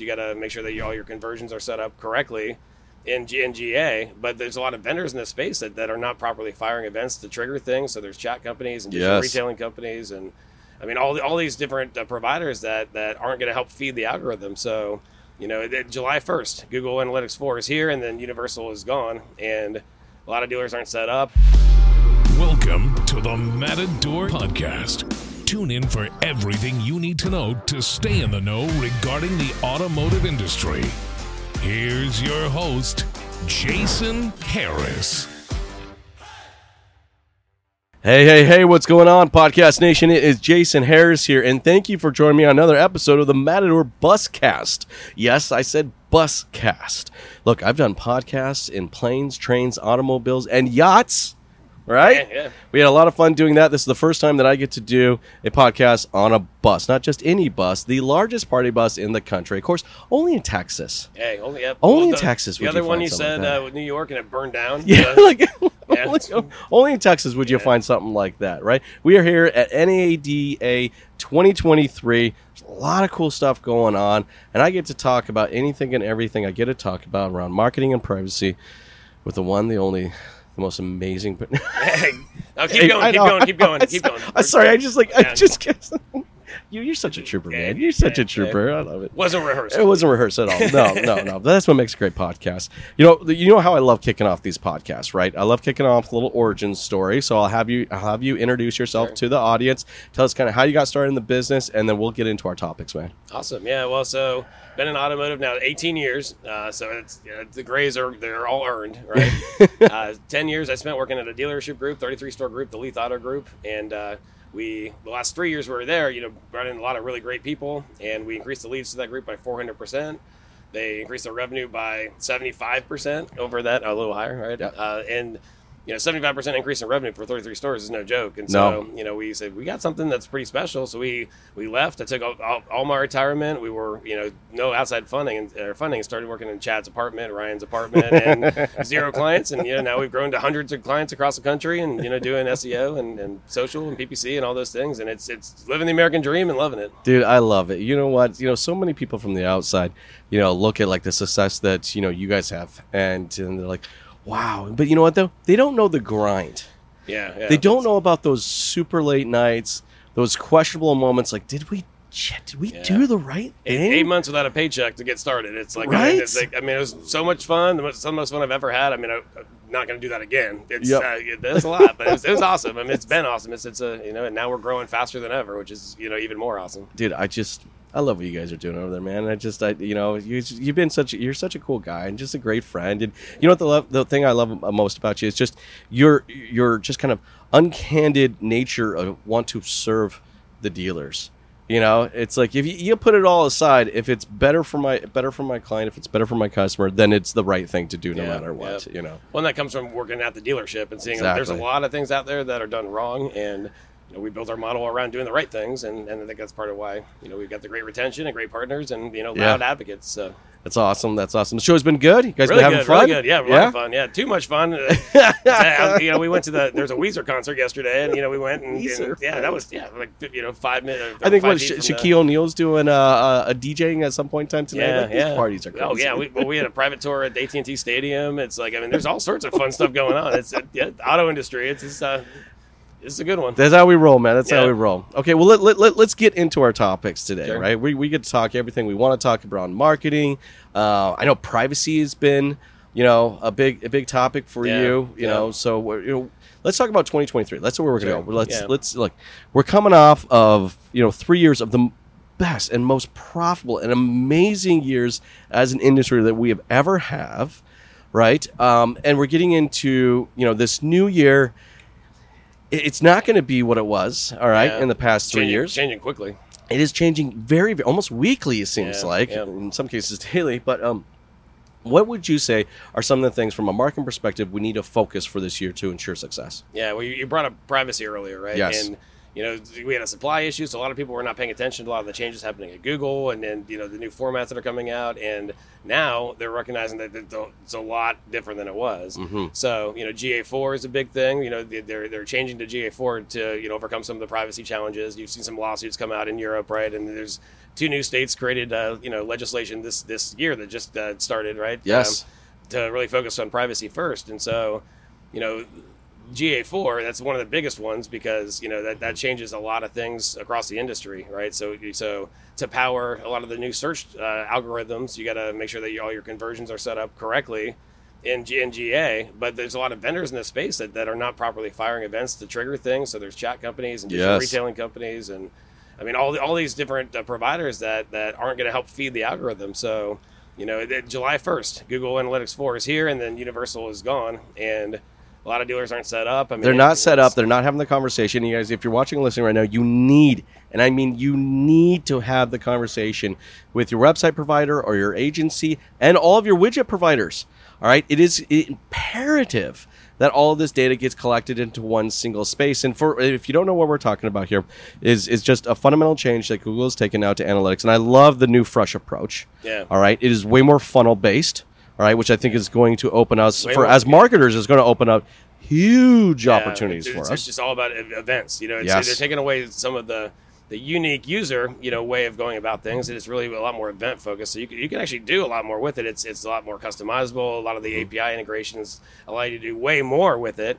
you got to make sure that you, all your conversions are set up correctly in, G- in GA. But there's a lot of vendors in this space that, that are not properly firing events to trigger things. So there's chat companies and digital Yes. retailing companies and I mean all all these different uh, providers that that aren't going to help feed the algorithm. So you know, it- July 1st, Google Analytics 4 is here, and then Universal is gone, and a lot of dealers aren't set up. Welcome to the Matador Podcast. Tune in for everything you need to know to stay in the know regarding the automotive industry. Here's your host, Jason Harris. Hey, hey, hey, what's going on, Podcast Nation? It is Jason Harris here, and thank you for joining me on another episode of the Matador Buscast. Yes, I said Buscast. Look, I've done podcasts in planes, trains, automobiles, and yachts, right? Yeah, yeah. We had a lot of fun doing that. This is the first time that I get to do a podcast on a bus, not just any bus, the largest party bus in the country. Of course, only in Texas. Hey, only yep. Only in the, Texas The would other you one find you said like uh, with New York and it burned down. Yeah, like Yeah. only, only in Texas would you find something like that, right? We are here at NADA 2023. There's a lot of cool stuff going on, and I get to talk about anything and everything I get to talk about around marketing and privacy with the one, the only, the most amazing. now keep going, keep going, keep going, keep going. I'm sorry, I just like Yeah. I just get. You, you're such a trooper, man. You're such a trooper. I love it. Wasn't rehearsed. It wasn't rehearsed at all. No, no, no. But that's what makes a great podcast. You know, you know how I love kicking off these podcasts, right? I love kicking off a little origin story. So I'll have you, I'll have you introduce yourself Sure. to the audience. Tell us kind of how you got started in the business, and then we'll get into our topics, man. Awesome. Yeah. Well, so been in automotive now 18 years. Uh, so it's you know, the grays are they're all earned, right? uh, 10 years I spent working at a dealership group, 33 store group, the Leith Auto Group, and uh, we the last three years we were there. You know, brought in a lot of really great people, and we increased the leads to that group by 400 percent. They increased their revenue by 75 percent over that, a little higher, right? Yeah. Uh, and you know, 75% increase in revenue for 33 stores is no joke. And so, No. you know, we said, we got something that's pretty special. So we, we left. I took all, all, all my retirement. We were, you know, no outside funding and or funding started working in Chad's apartment, Ryan's apartment and zero clients. And, you know, now we've grown to hundreds of clients across the country and, you know, doing SEO and, and social and PPC and all those things. And it's, it's living the American dream and loving it. Dude, I love it. You know what? You know, so many people from the outside, you know, look at like the success that you know you guys have, and, and they're like, wow. But you know what though? They don't know the grind. Yeah. yeah. They don't know about those super late nights, those questionable moments. Like, did we, shit, did we Yeah. do the right Eight, thing? eight months without a paycheck to get started. It's like, Right? it's like I mean, it was so much fun. The most, some of the most fun I've ever had. I mean, I, I'm not going to do that again. It's Yep. uh, it, that's a lot, but it was, it was awesome. I mean, it's been awesome. It's it's a you know, and now we're growing faster than ever, which is you know even more awesome. dude i just i love what you guys are doing over there man. I just i you know you, you've been such you're such a cool guy and just a great friend. And you know what the love, the thing i love most about you is just your your just kind of uncandid nature of want to serve the dealers. You know it's like if you, you put it all aside if it's better for my better for my client if it's better for my customer then it's the right thing to do no Yeah, matter what you know. One that comes from working at the dealership and seeing there's a lot of things out there that are done wrong, and you know, we built our model around doing the right things, and, and I think that's part of why you know we've got the great retention and great partners and you know Yeah. loud advocates. So that's awesome that's awesome the show's been good you guys really been having good, fun really good. Yeah, a lot of fun. Yeah, too much fun. Uh, you know, we went to the there's a Weezer concert yesterday, and you know we went and, and yeah, that was yeah like you know five minutes. I think what Sha- from the- Shaquille O'Neal's doing uh, uh, a DJing at some point in time today. Yeah, like, these yeah. parties are crazy. Oh yeah, we, well, we had a private tour at AT and T Stadium. It's like I mean, there's all sorts of fun stuff going on. It's uh, yeah, auto industry. It's just, uh, it's a good one. That's how we roll, man. That's how we roll. Okay, well let, let, let, us get into our topics today, Sure. right? We, we get to talk everything we want to talk about marketing. Uh, I know privacy has been, you know, a big a big topic for Yeah, you. You yeah. know, so we're, you know, let's talk about 2023. That's where we're going to go. Let's yeah. let's look. We're coming off of you know three years of the best and most profitable and amazing years as an industry that we have ever have, right? Um, and we're getting into you know this new year. It- It's not going to be what it was, all right, Yeah. in the past three changing, years. changing quickly. It is changing very, very almost weekly. It seems Yeah, like yeah. in some cases daily. But um, what would you say are some of the things from a marketing perspective we need to focus for this year to ensure success? Yeah, well, you, you brought up privacy earlier, right? Yes. And you know, we had a supply issue, so a lot of people were not paying attention to a lot of the changes happening at Google and then, you know, the new formats that are coming out. And now they're recognizing that it's a lot different than it was. Mm-hmm. So, you know, GA4 is a big thing. You know, they're, they're changing to GA4 to, you know, overcome some of the privacy challenges. You've seen some lawsuits come out in Europe, right? And there's two new states created, uh, you know, legislation this, this year that just uh, started, right? Yes. Um, to really focus on privacy first. And so, you know, GA4, that's one of the biggest ones because you know that, that changes a lot of things across the industry, right? So so to power a lot of the new search uh, algorithms, you got to make sure that you, all your conversions are set up correctly in, in GA. But there's a lot of vendors in this space that, that are not properly firing events to trigger things. So there's chat companies and digital Yes. retailing companies, and I mean all all these different uh, providers that that aren't going to help feed the algorithm. So you know, July 1st, Google Analytics 4 is here, and then Universal is gone, and a lot of dealers aren't set up. I mean, They're not set up. They're not having the conversation. You guys, if you're watching and listening right now, you need, and I mean you need to have the conversation with your website provider or your agency and all of your widget providers. All right, it is imperative that all of this data gets collected into one single space. And for if you don't know what we're talking about here, is is just a fundamental change that Google has taken out to analytics. And I love the new fresh approach. Yeah. All right, it is way more funnel based. All right, which I think is going to open us Way for as marketers is going to open up huge Yeah, opportunities it's, for it's us. It's just all about events. You know, it's, Yes. they're taking away some of the the unique user, you know, way of going about things. And it's really a lot more event focused. So you can, you can actually do a lot more with it. It's it's a lot more customizable. A lot of the Mm-hmm. API integrations allow you to do way more with it.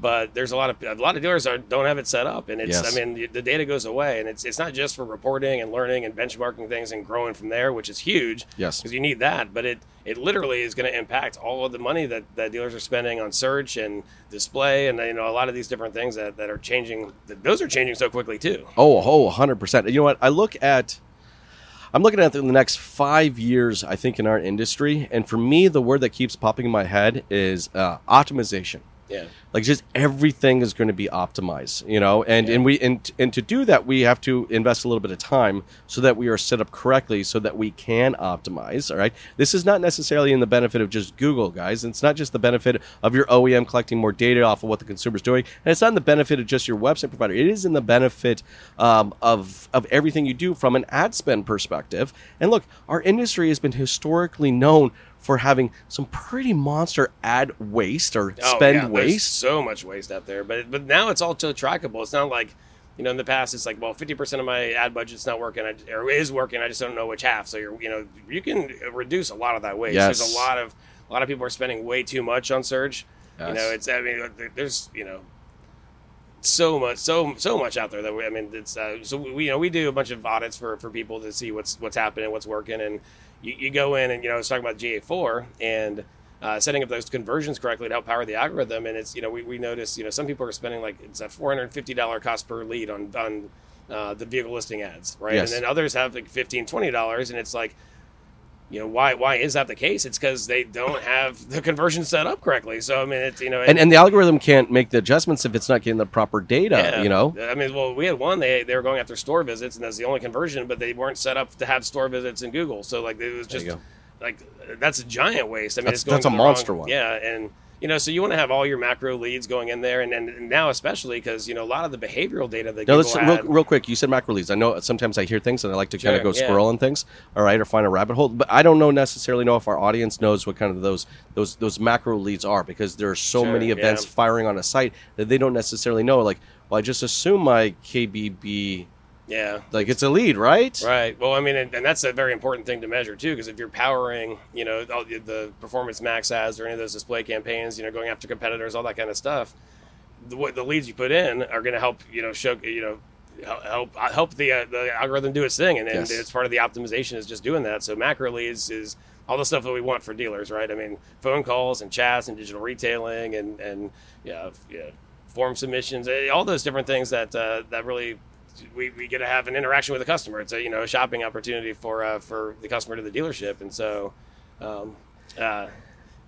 But there's a lot of a lot of dealers are, don't have it set up, and it's Yes. I mean the, the data goes away, and it's it's not just for reporting and learning and benchmarking things and growing from there, which is huge. Yes. because you need that. But it it literally is going to impact all of the money that, that dealers are spending on search and display, and you know a lot of these different things that, that are changing. that Those are changing so quickly too. Oh, oh, 100%. You know what? I look at I'm looking at the next 5 years I think in our industry, and for me the word that keeps popping in my head is uh, optimization. Yeah, Like just everything is going to be optimized, you know, and and we and and to do that we have to invest a little bit of time so that we are set up correctly so that we can optimize. All right, this is not necessarily in the benefit of just Google, guys. It's not just the benefit of your OEM collecting more data off of what the consumer's doing, and it's not in the benefit of just your website provider. It is in the benefit um, of of everything you do from an ad spend perspective. And look, our industry has been historically known for having some pretty monster ad waste or Oh, spend yeah, waste. So much waste out there, but but now it's all so trackable. It's not like you know in the past it's like well 50% of my ad budget's not working I, or is working. I just don't know which half. So you're you know you can reduce a lot of that waste. Yes. There's a lot of a lot of people are spending way too much on search. You know it's I mean there's you know so much so so much out there that we, I mean it's uh, so we you know we do a bunch of audits for for people to see what's what's happening what's working and you, you go in and you know I was talking about GA4 and uh, setting up those conversions correctly to help power the algorithm. And it's you know we, we notice you know some people are spending like it's a $450 cost per lead on on uh, the vehicle listing ads right? Yes. and then others have like 15 20 dollars. And it's like you know why why is that the case it's because they don't have the conversion set up correctly so I mean it's you know and and the algorithm can't make the adjustments if it's not getting the proper data. yeah. You know, I mean, well, we had one. They they were going after store visits, and that's the only conversion. But they weren't set up to have store visits in Google. So like it was just like that's a giant waste. I mean, That's- it's going that's a the wrong- monster one. Yeah, and you know, so you want to have all your macro leads going in there, and, and now especially because you know a lot of the behavioral data that now let's real, real quick. You said macro leads. I know sometimes I hear things and I like to kind of go yeah. squirrel in things. All right, or find a rabbit hole. But I don't know necessarily know if our audience knows what kind of those those those macro leads are because there are so Sure, many events yeah. firing on a site that they don't necessarily know. Like, well, I just assume my KBB yeah. like it's a lead, right? Right. Well, I mean, and, and that's a very important thing to measure too, because if you're powering, you know, all the, the performance max ads or any of those display campaigns, you know, going after competitors, all that kind of stuff, the, what the leads you put in are going to help, you know, show, you know, help help the uh, the algorithm do its thing, and, and Yes. it's part of the optimization is just doing that. So macro leads is all the stuff that we want for dealers, right? I mean, phone calls and chats and digital retailing and and yeah, yeah form submissions, eh, all those different things that uh, that really we, we get to have an interaction with the customer. It's a you know a shopping opportunity for uh, for the customer to the dealership, and so. Um, uh,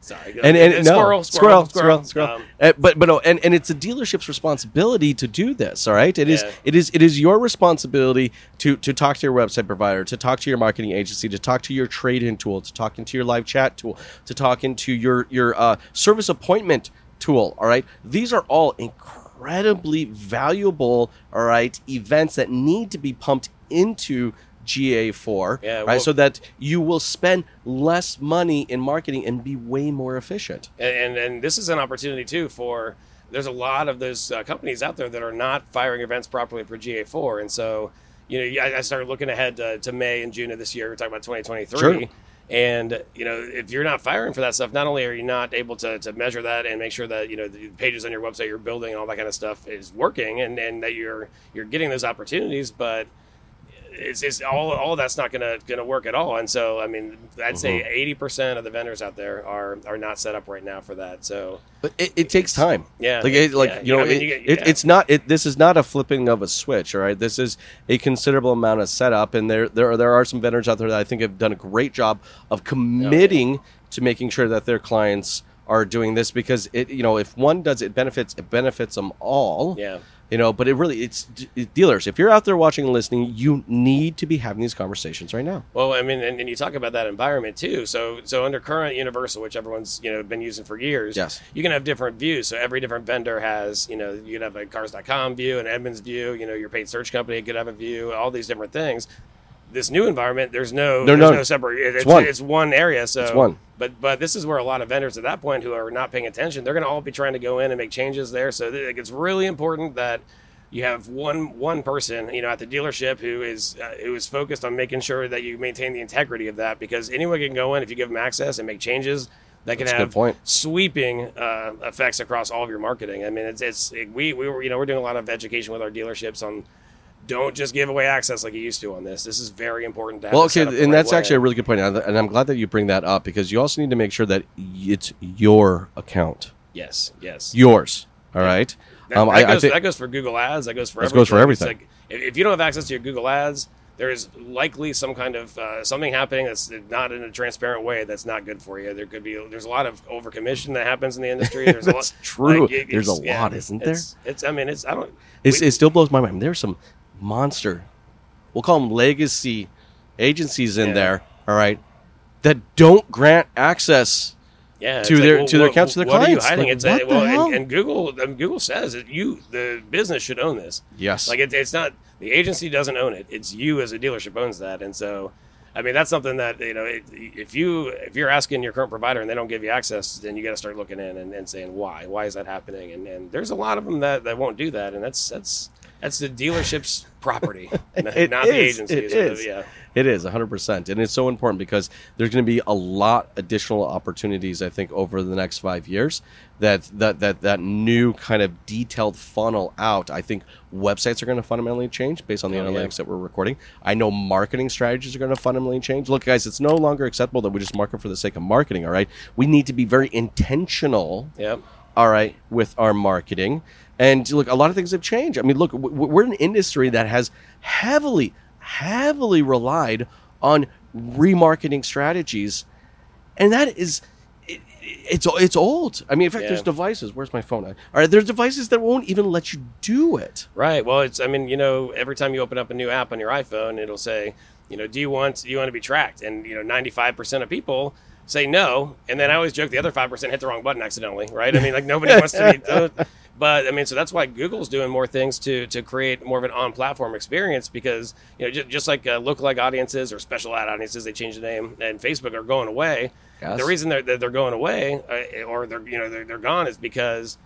Sorry, and and no, squirrel, squirrel, squirrel, squirrel. Um, Uh, but but no, and and it's a dealership's responsibility to do this. All right, it is Yeah. it is it is your responsibility to to talk to your website provider, to talk to your marketing agency, to talk to your trade-in tool, to talk into your live chat tool, to talk into your your uh, service appointment tool. All right, these are all incredibly valuable, all right, events that need to be pumped into GA4, Yeah, right? well- so that you will spend less money in marketing and be way more efficient. and and, this is an opportunity too for there's a lot of those uh, companies out there that are not firing events properly for GA4, and so you know I, I started looking ahead to, to May and June of this year. We're talking about 2023. Sure. And you know, if you're not firing for that stuff, not only are you not able to, to measure that and make sure that you know the pages on your website you're building and all that kind of stuff is working, and, and that you're you're getting those opportunities, but it's, it's all all that's not gonna gonna work at all. And so, I mean, I'd say Mm-hmm. eighty percent of the vendors out there are are not set up right now for that. So But it, it takes time. Yeah. like it, like Yeah. you know, I mean, it, you get- yeah. it's not. It, this is not a flipping of a switch. All right, this is a considerable amount of setup, and there there are, there are some vendors out there that I think have done a great job of committing to making sure that their clients are doing this because it you know if one does it benefits it benefits them all. Yeah. You know, but it really it's it, dealers. If you're out there watching and listening, you need to be having these conversations right now. Well, I mean, and, and you talk about that environment too. So, so under current Universal, which everyone's you know been using for years, Yes. you can have different views. So every different vendor has, you know, you can have a Cars.com view, an Edmunds view. You know, your paid search company could have a view. All these different things. This new environment, there's no, No, there's no. no separate. It's, one. it's one area. So It's one. But but this is where a lot of vendors at that point who are not paying attention, they're going to all be trying to go in and make changes there. So th- it's really important that you have one one person, you know, at the dealership who is uh, who is focused on making sure that you maintain the integrity of that because anyone can go in if you give them access and make changes that can That's have point. sweeping uh, effects across all of your marketing. I mean, it's it's we we were you know we're doing a lot of education with our dealerships on. Don't just give away access like you used to on this. This is very important to have. Well, okay, and right that's way. actually a really good point, and and I'm glad that you bring that up because you also need to make sure that it's your account, yes, yes. yours. All right. That, Um, that I, I goes, think that goes for Google Ads. That goes for That everything. goes for everything. Like, if, you don't have access to your Google Ads, there is likely some kind of uh, something happening that's not in a transparent way that's not good for you. There could be there's a lot of overcommission that happens in the industry. There's a That's lot, true. it- There's a it's- yeah, lot, isn't there? It's, it's I mean it's I don't. it's, we- it still blows my mind. There's some monster, we'll call them legacy agencies in Yeah. there. All right, that don't grant access. yeah, to their- to their accounts, to their what clients. Are you hiding? Like, it's what a, the well, and, and Google um, Google says that you the business should own this. Yes. Like it, it's not the agency doesn't own it. It's you as a dealership owns that, and so. I mean that's something that you know. It, if you if you're asking your current provider and they don't give you access, then you got to start looking in and, and saying why why is that happening? And, and there's a lot of them that, that won't do that, and that's that's that's the dealership's property, not, It not the is. agency's. It is. Yeah, It is 100%. And it's so important because there's going to be a lot additional opportunities, I think, over the next five years that that, that, that new kind of detailed funnel out. I think websites are going to fundamentally change based on the Oh, yeah. analytics that we're recording. I know marketing strategies are going to fundamentally change. Look, guys, it's no longer acceptable that we just market for the sake of marketing, all right? We need to be very intentional yep. all right, with our marketing. And look, a lot of things have changed. I mean, look, we're an industry that has heavily, heavily relied on remarketing strategies, and that is. It, it's it's old. I mean, in fact, Yeah. there's devices. Where's my phone? All right, there's devices that won't even let you do it. Right. Well, it's. I mean, you know, every time you open up a new app on your iPhone, it'll say, you know, do you want do you want to be tracked? And you know, ninety five percent of people say no. And then I always joke the other five percent hit the wrong button accidentally. Right. I mean, like nobody wants to be. Uh, but I mean, so that's why Google's doing more things to to create more of an on platform experience because you know just, just like uh, lookalike audiences or special ad audiences, they change the name, and Facebook are going away. Yes. The reason they're that they're going away uh, or they're you know they're, they're gone is because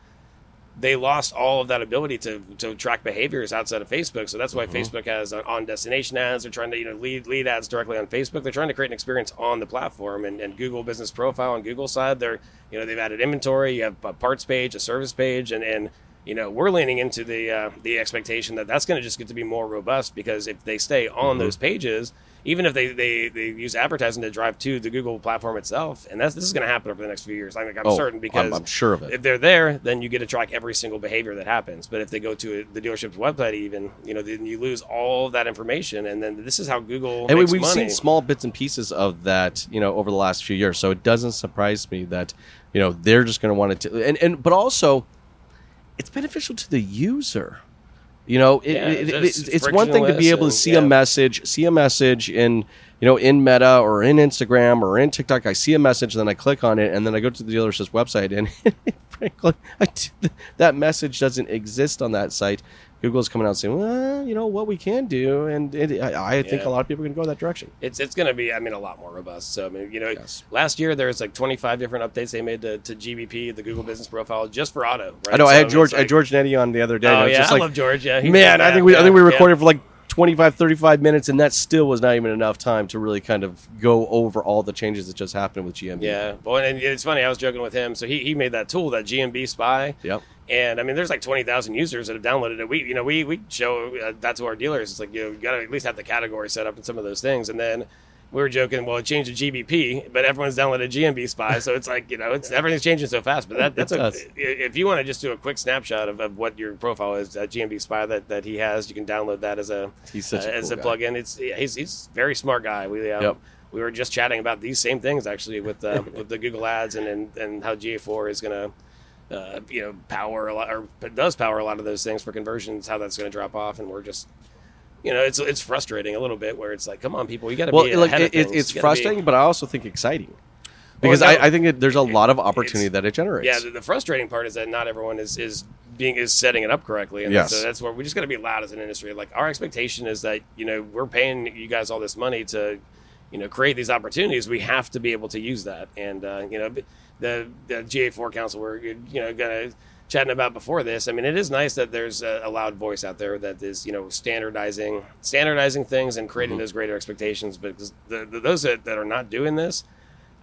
they lost all of that ability to, to track behaviors outside of Facebook. So that's why Facebook has uh, on destination ads. They're trying to you know lead lead ads directly on Facebook. They're trying to create an experience on the platform. And, and Google Business Profile on Google side, they're you know they've added inventory. You have a parts page, a service page, and and you know we're leaning into the uh, the expectation that that's going to just get to be more robust because if they stay on those pages. Even if they, they, they use advertising to drive to the Google platform itself, and that's this is going to happen over the next few years. I think I'm Oh, certain I'm- because I'm sure of it. if they're there, then you get to track every single behavior that happens. But if they go to the dealership's website, even you know, then you lose all of that information. And then this is how Google and we've money. seen small bits and pieces of that you know over the last few years so it doesn't surprise me that you know they're just going to want to and, and but also it's beneficial to the user you know it, Yeah, it- it- it's one thing to be able to and- see yeah. a message see a message in you know in meta or in instagram or in tiktok i see a message then i click on it and then i go to the dealership's website and frankly, I that message doesn't exist on that site. Google's coming out saying, well, you know what we can do, and it, I, I think Yeah. a lot of people are going to go that direction. It's it's going to be, I mean, a lot more robust. So I mean, you know, Yes. last year there was like 25 different updates they made to, to GBP, the Google Business Profile, just for auto. Right? I know. I had George, it's I had George Nenni on the other day. and I Oh yeah, just I like, love George. Yeah, man, I think we, I think we yeah. recorded for like 25, 35 minutes, and that still was not even enough time to really kind of go over all the changes that just happened with GMB. Yeah, well, and it's funny. I was joking with him. So he, he made that tool, that GMB Spy. Yep. And I mean, there's like 20,000 users that have downloaded it. We, you know, we we show uh, that to our dealers. It's like you, know, you got to at least have the category set up and some of those things. And then we were joking, well, it changed to GBP, but everyone's downloaded GMB Spy, so it's like you know, it's everything's changing so fast. But that, that's a, if you want to just do a quick snapshot of, of what your profile is, that GMB Spy that, that he has, you can download that as a He's such a uh, as cool a guy. plugin. It's yeah, he's he's a very smart guy. We um, Yep. we were just chatting about these same things actually with uh, with the Google Ads and and, and how GA4 is going to. Uh, you know, power a lot, or does power a lot of those things for conversions. How that's going to drop off, and we're just, you know, it's it's frustrating a little bit. Where it's like, come on, people, you got to Well, be like it, it, it's gotta be- frustrating, but I also think exciting because no, I, I think it, there's a lot of opportunity that it generates. Yeah, the, the frustrating part is that not everyone is is being is setting it up correctly, and Yes. so that's where we just got to be loud as an industry. Like our expectation is that you know we're paying you guys all this money to you know create these opportunities. We have to be able to use that, and uh, you know the the GA4 Council we're you know gonna chatting about before this. I mean, it is nice that there's a, a loud voice out there that is you know standardizing standardizing things and creating Mm-hmm. those greater expectations. Because the, the, those that, that are not doing this.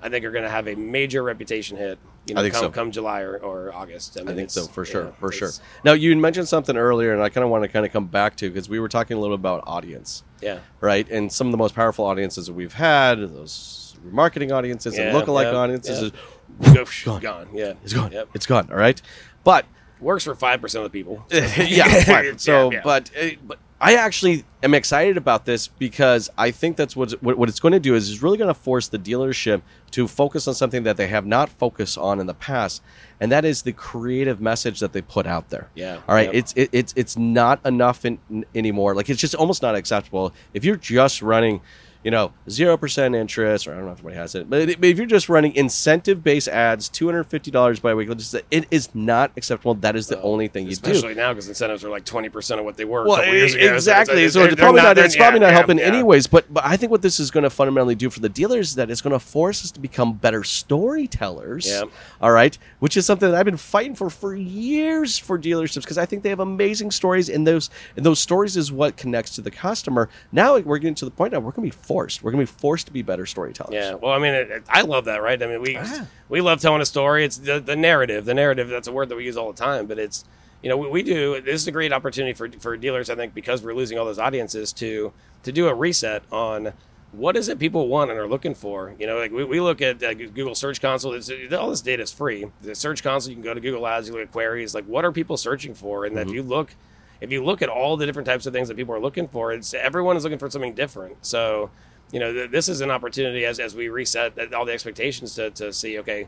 I think are going to have a major reputation hit. You know, I think come, so. come July or, or August. I, mean, I think so for sure, know, for sure. Now you mentioned something earlier, and I kind of want to kind of come back to because we were talking a little bit about audience, Yeah, right? And some of the most powerful audiences that we've had, those marketing audiences and Yeah, lookalike yeah, audiences, yeah. is go Gone. gone. Yeah, it's gone. Yep. It's gone. All right, but Works for five percent of the people. yeah. So, Yeah, yeah. but uh, but I actually am excited about this because I think that's what's, what what it's going to do is it's really going to force the dealership to focus on something that they have not focused on in the past, and that is the creative message that they put out there. Yeah, All right. yep. It's it, it's it's not enough in, anymore. Like it's just almost not acceptable if you're just running. You know, zero percent interest, or I don't know if anybody has it, but if you're just running incentive-based ads, two hundred fifty dollars by week, it is not acceptable. That is the only thing you do. especially now because incentives are like twenty percent of what they were. a Well, years ago. So it's- exactly. it's- So it's probably not. they're- It's probably yeah, not yeah, helping yeah. anyways. But but I think what this is going to fundamentally do for the dealers is that it's going to force us to become better storytellers. Yeah. All right, which is something that I've been fighting for for years for dealerships because I think they have amazing stories, and those and those stories is what connects to the customer. Now we're getting to the point now we're going to be forced. We're going to be forced to be better storytellers. Yeah, well, I mean, it, it- I love that, right? I mean, we Ah. we love telling a story. It's the, the narrative. The narrative. That's a word that we use all the time, but it's you know we, we do. This is a great opportunity for for dealers. I think because we're losing all those audiences to to do a reset on what is it people want and are looking for. You know, like we, we look at uh, Google Search Console. It's, all this data is free. The Search Console, you can go to Google Ads. You look at queries. Like, what are people searching for? And Mm-hmm. if you look if you look at all the different types of things that people are looking for, it's everyone is looking for something different. So, you know, th- this is an opportunity as, as we reset all the expectations to, to see, okay,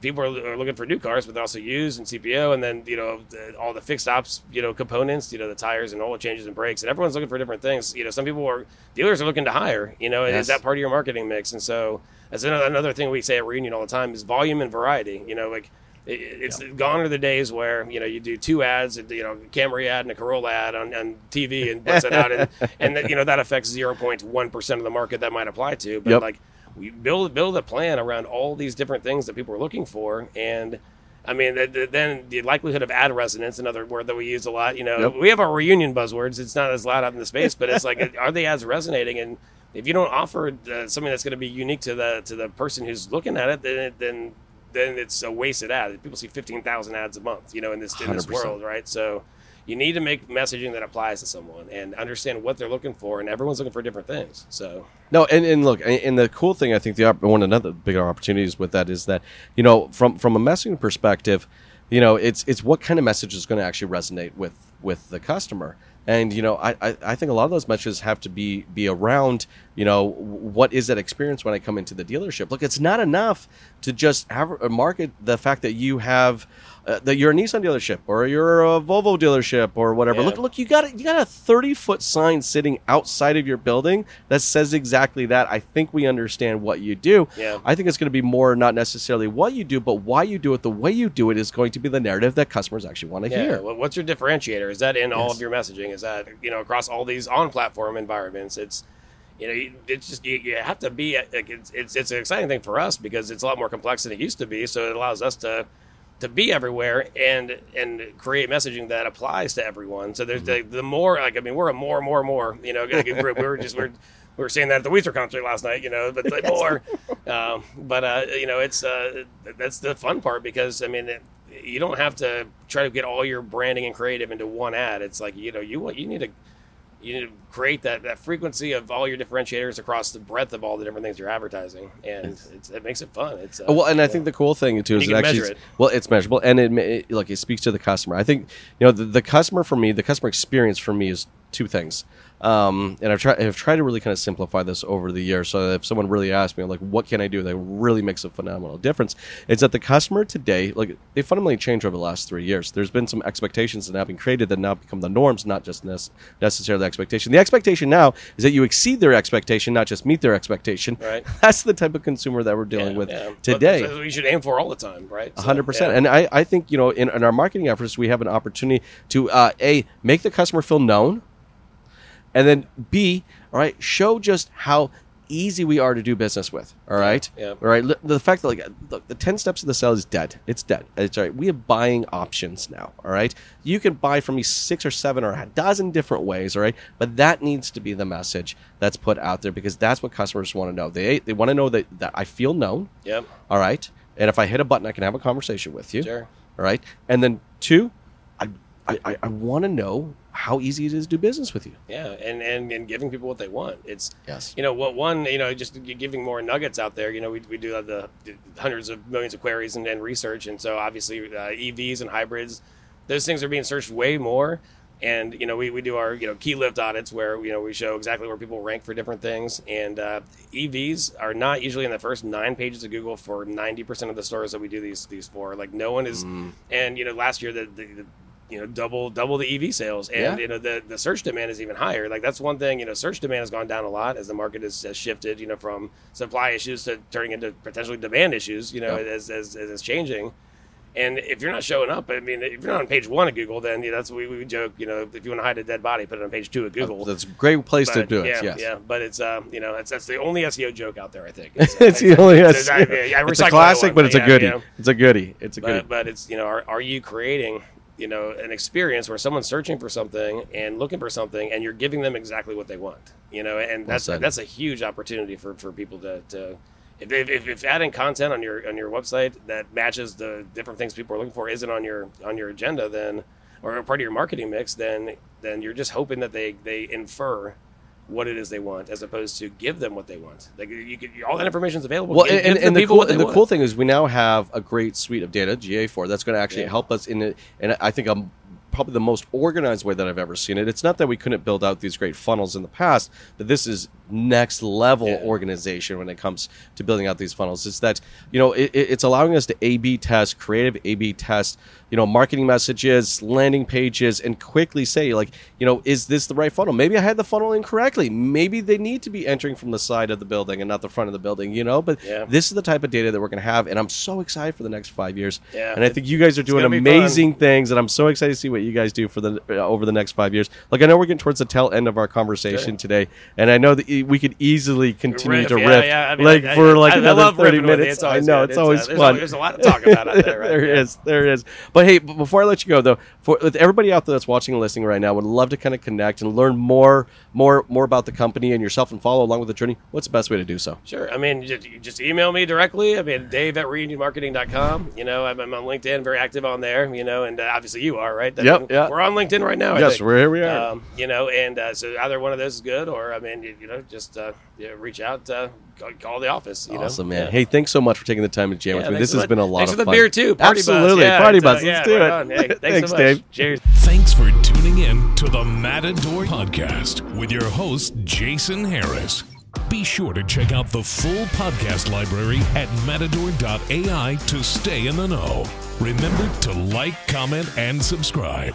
people are, are looking for new cars, but they're also used and CPO, and then you know the, all the fixed ops, you know, components, you know, the tires and oil changes and brakes, and everyone's looking for different things. You know, some people are dealers are looking to hire. You know, Yes. is that part of your marketing mix? And so that's another, another thing we say at Reunion all the time is volume and variety. You know, like it, it's gone are the days where you know you do two ads, you know, a Camry ad and a Corolla ad on, on TV and puts it out, and and that, you know that affects zero point one percent of the market that might apply to. But Yep. like we build build a plan around all these different things that people are looking for, and I mean, th- th- then the likelihood of ad resonance, another word that we use a lot. You know, Yep. we have our reunion buzzwords. It's not as loud out in the space, but it's like, are the ads resonating? And if you don't offer uh, something that's going to be unique to the to the person who's looking at it, then it, then then it's a wasted ad. People see fifteen thousand ads a month, you know, in this in this 100%. world, right? So you need to make messaging that applies to someone and understand what they're looking for, and everyone's looking for different things. So No, and, and look, and, and the cool thing I think the one of the bigger opportunities with that is that you know from from a messaging perspective, you know it's it's what kind of message is going to actually resonate with with the customer. And you know, I, I, I think a lot of those messages have to be be around, you know, what is that experience when I come into the dealership? Look, it's not enough to just have market the fact that you have uh, that you're a Nissan dealership or you're a Volvo dealership or whatever. Yeah. Look, look, you got a, you got a 30 foot sign sitting outside of your building that says exactly that. I think we understand what you do. Yeah. I think it's going to be more not necessarily what you do, but why you do it. The way you do it is going to be the narrative that customers actually want to Yeah. hear. Well, what's your differentiator? Is that in all of your messaging? Is that you know across all these on-platform environments? It's you know it's just you, you have to be like it's, it's it's an exciting thing for us because it's a lot more complex than it used to be. So it allows us to to be everywhere and and create messaging that applies to everyone. So there's Mm-hmm. the, the more like I mean we're a more more more you know like a group. we were just we're we were saying that at the Weezer concert last night, you know, but like more. Um, but uh, you know, it's uh, that's the fun part because I mean, it, you don't have to try to get all your branding and creative into one ad. It's like you know, you you need to you need to create that, that frequency of all your differentiators across the breadth of all the different things you're advertising, and it's, it makes it fun. It's uh, well, and I think the cool thing too is You it actually it. well, it's measurable and it, it like it speaks to the customer. I think you know the, the customer for me, the customer experience for me is two things. Um, and I've tried I've tried to really kind of simplify this over the years. So if someone really asks me like, what can I do that really makes a phenomenal difference? It's that the customer today, like they fundamentally changed over the last three years. There's been some expectations that have been created that now become the norms, not just nec- necessarily the expectation. The expectation now is that you exceed their expectation, not just meet their expectation. Right. That's the type of consumer that we're dealing yeah, with yeah. Today. that's what we should aim for all the time, right? So, hundred percent. yeah. And I, I think you know in, in our marketing efforts we have an opportunity to uh, a make the customer feel known, and then b all right show just how easy we are to do business with. All right, yeah. all right. The fact that like look, the ten steps of the sale is dead. It's dead. It's all right. We have buying options now. All right, you can buy from me six or seven or a dozen different ways. All right, but that needs to be the message that's put out there because that's what customers want to know. They they want to know that that I feel known. Yep. All right. And if I hit a button, I can have a conversation with you. Sure. All right. And then two, I, I, I want to know how easy it is to do business with you. Yeah, and, and and giving people what they want. It's Yes. you know what one you know just giving more nuggets out there. You know we, we do have the, the hundreds of millions of queries and, and research, and so obviously uh, EVs and hybrids, those things are being searched way more. And you know we, we do our you know key lift audits where you know we show exactly where people rank for different things. And uh, EVs are not usually in the first nine pages of Google for ninety percent of the stores that we do these these for. Like no one is. And you know last year the, the, the you know double double the EV sales, and Yeah. you know the the search demand is even higher. Like that's one thing. You know, search demand has gone down a lot as the market has, has shifted. You know, from supply issues to turning into potentially demand issues. You know, Yeah. as, as as it's changing. And if you're not showing up, I mean, if you're not on page one of Google, then you know, that's we, we joke. You know, if you want to hide a dead body, put it on page two of Google. That's a great place to do it. Yeah, yes. yeah, but it's uh, you know, it's that's the only SEO joke out there. I think it's, It's the only. it's, It's, I- I it's a classic, one, but it's a yeah, goodie. yeah. It's a goodie. It's a goodie. But, but it's you know, are, are you creating you know an experience where someone's searching for something and looking for something, and you're giving them exactly what they want? You know, and that's said. that's a huge opportunity for, for people to. to if, if, if adding content on your on your website that matches the different things people are looking for isn't on your on your agenda, then or part of your marketing mix, then then you're just hoping that they they infer what it is they want, as opposed to give them what they want. Like you could, all that information is available. well, Give- and, give and the the cool and the want. cool thing is we now have a great suite of data GA4 that's going to actually Yeah. help us in it, and I think um probably the most organized way that I've ever seen it. It's not that we couldn't build out these great funnels in the past, but this is next level Yeah. organization when it comes to building out these funnels. is that you know it, it- it's allowing us to A/B test, creative A/B test, you know, marketing messages, landing pages, and quickly say like, you know, is this the right funnel? Maybe I had the funnel incorrectly. Maybe they need to be entering from the side of the building and not the front of the building. You know, but Yeah. this is the type of data that we're going to have, and I'm so excited for the next five years. Yeah. and I think you guys are doing gonna be fun. amazing things, and I'm so excited to see what you guys do for the uh, over the next five years. Like I know we're getting towards the tail end of our conversation today, and I know that e- we could easily continue Riff, to riff yeah, I mean, like I- for like I- another love thirty riffing with you. minutes. It's I know good. it's It's, uh, always there's fun. there's a lot to talk about out there, right? there Yeah. is, there is. But hey, before I let you go though, for with everybody out there that's watching and listening right now, would love to kind of connect and learn more, more, more about the company and yourself and follow along with the journey. What's the best way to do so? Sure. I mean, just, email me directly. I mean, Dave at reunionmarketing.com. You know, I'm, I'm on LinkedIn, very active on there. You know, and uh, obviously you are, right? Yep, mean, yeah. We're on LinkedIn right now. I Yes, we're here we are. Um, you know, and uh, so either one of those is good, or I mean, you, you know, just uh, yeah, reach out, uh, call, call the office. You awesome, know? man. Yeah. Hey, thanks so much for taking the time to jam Yeah, with me. This so has much. been a lot Thanks of for the fun. beer too. Party buzz. Absolutely, Yeah, party it's, uh, buzz. Let's yeah, do right it. Hey, thanks, Thanks, so much. Dave. Cheers. Thanks for tuning in to the Matador Podcast with your host, Jason Harris. Be sure to check out the full podcast library at matador.ai to stay in the know. Remember to like, comment, and subscribe.